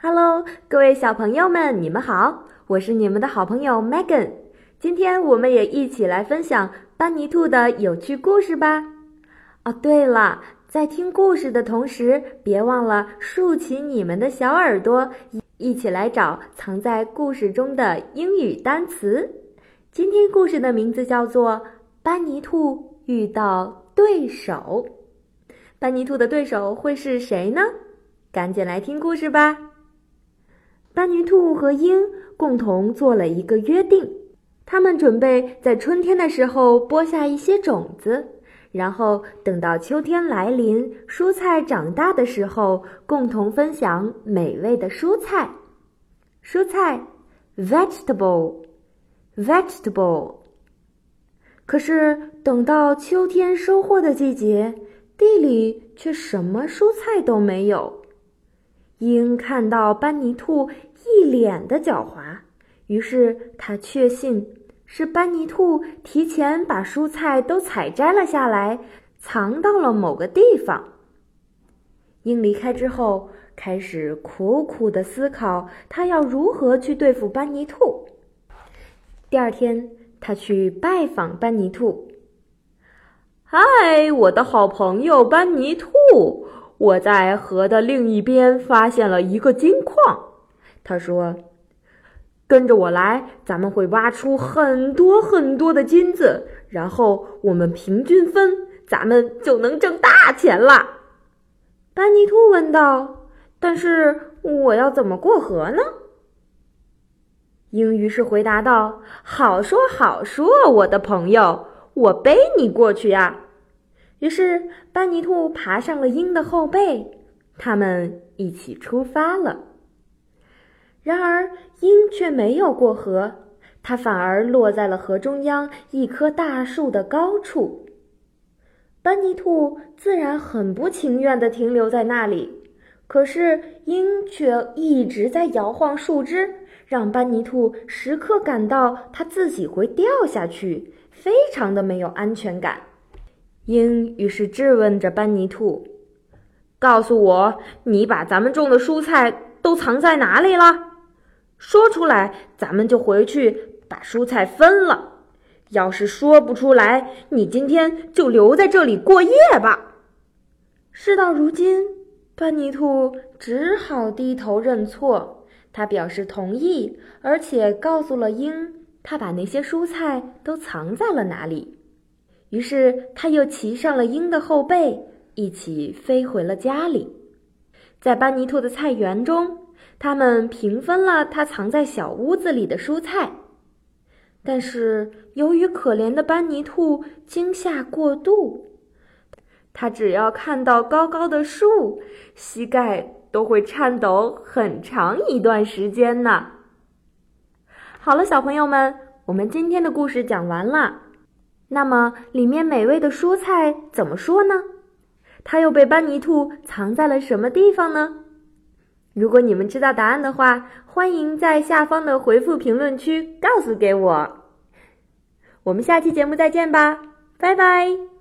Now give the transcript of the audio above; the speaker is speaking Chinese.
Hello，各位小朋友们，你们好，我是你们的好朋友 Megan。今天我们也一起来分享班尼兔的有趣故事吧。哦，对了，在听故事的同时，别忘了竖起你们的小耳朵，一起来找藏在故事中的英语单词。今天故事的名字叫做《班尼兔遇到对手》。班尼兔的对手会是谁呢？赶紧来听故事吧。班尼兔和鹰共同做了一个约定，他们准备在春天的时候播下一些种子，然后等到秋天来临，蔬菜长大的时候，共同分享美味的蔬菜。蔬菜，vegetable，vegetable。可是等到秋天收获的季节，地里却什么蔬菜都没有。鹰看到班尼兔一脸的狡猾，于是他确信是班尼兔提前把蔬菜都采摘了下来，藏到了某个地方。鹰离开之后，开始苦苦的思考，他要如何去对付班尼兔。第二天，他去拜访班尼兔。嗨，我的好朋友班尼兔。我在河的另一边发现了一个金矿，他说：“跟着我来，咱们会挖出很多很多的金子，然后我们平均分，咱们就能挣大钱了。”班尼兔问道：“但是我要怎么过河呢？”鹰于是回答道：“好说好说，我的朋友，我背你过去呀。”于是，班尼兔爬上了鹰的后背，他们一起出发了。然而，鹰却没有过河，它反而落在了河中央一棵大树的高处。班尼兔自然很不情愿地停留在那里，可是鹰却一直在摇晃树枝，让班尼兔时刻感到它自己会掉下去，非常的没有安全感。鹰于是质问着班尼兔：“告诉我，你把咱们种的蔬菜都藏在哪里了？说出来，咱们就回去把蔬菜分了。要是说不出来，你今天就留在这里过夜吧。”事到如今，班尼兔只好低头认错。他表示同意，而且告诉了鹰，他把那些蔬菜都藏在了哪里。于是，他又骑上了鹰的后背，一起飞回了家里。在班尼兔的菜园中，他们平分了他藏在小屋子里的蔬菜。但是，由于可怜的班尼兔惊吓过度，他只要看到高高的树，膝盖都会颤抖很长一段时间呢。好了，小朋友们，我们今天的故事讲完了。那么，里面美味的蔬菜怎么说呢？它又被班尼兔藏在了什么地方呢？如果你们知道答案的话，欢迎在下方的回复评论区告诉给我。我们下期节目再见吧，拜拜。